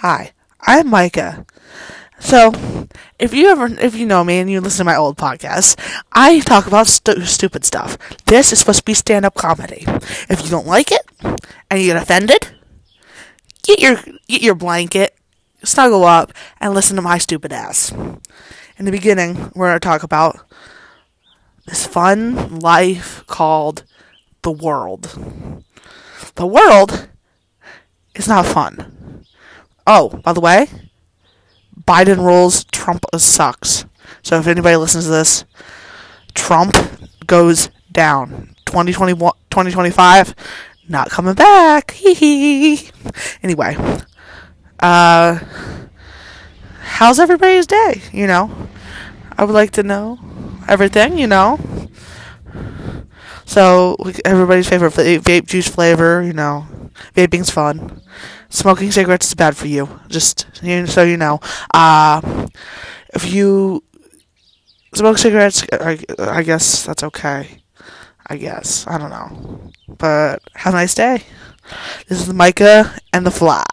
Hi, I'm Micah. So, if you ever, if you know me and you listen to my old podcasts, I talk about stu- stupid stuff. This is supposed to be stand-up comedy. If you don't like it and you get offended, get your get your blanket, snuggle up, and listen to my stupid ass. In the beginning, we're gonna talk about this fun life called the world. The world is not fun. Oh, by the way, Biden rules, Trump sucks. So if anybody listens to this, Trump goes down. 2021, 2025, not coming back. Anyway, uh, how's everybody's day? You know, I would like to know everything. You know, so everybody's favorite vape juice flavor. You know, vaping's fun. Smoking cigarettes is bad for you. Just so you know. Uh, if you smoke cigarettes, I, I guess that's okay. I guess I don't know, but have a nice day. This is Micah and the Fly.